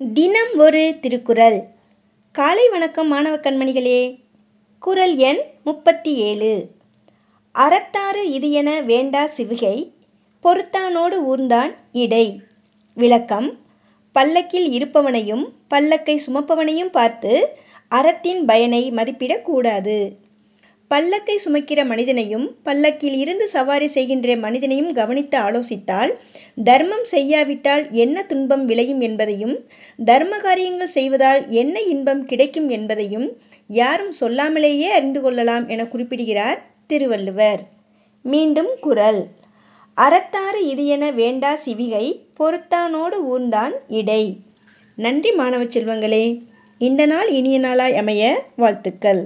தினம் ஒரு திருக்குறள். காலை வணக்கம் மாணவ கண்மணிகளே. குறள் எண் முப்பத்தி ஏழு அறத்தாறு இது என வேண்டா சிவிகை பொறுத்தானோடு ஊர்ந்தான் இடை. விளக்கம் பல்லக்கில் இருப்பவனையும் பல்லக்கை சுமப்பவனையும் பார்த்து அறத்தின் பயனை மதிப்பிடக்கூடாது. பல்லக்கை சுமக்கிற மனிதனையும் பல்லக்கில் இருந்து சவாரி செய்கின்ற மனிதனையும் கவனித்து ஆலோசித்தால் தர்மம் செய்யாவிட்டால் என்ன துன்பம் விளையும் என்பதையும் தர்ம காரியங்கள் செய்வதால் என்ன இன்பம் கிடைக்கும் என்பதையும் யாரும் சொல்லாமலேயே அறிந்து கொள்ளலாம் என குறிப்பிடுகிறார் திருவள்ளுவர். மீண்டும் குரல். அறத்தாறு இது என வேண்டா சிவிகை பொறுத்தானோடு ஊர்ந்தான் இடை. நன்றி மாணவ செல்வங்களே இந்த நாள் இனிய நாளாய் அமைய வாழ்த்துக்கள்.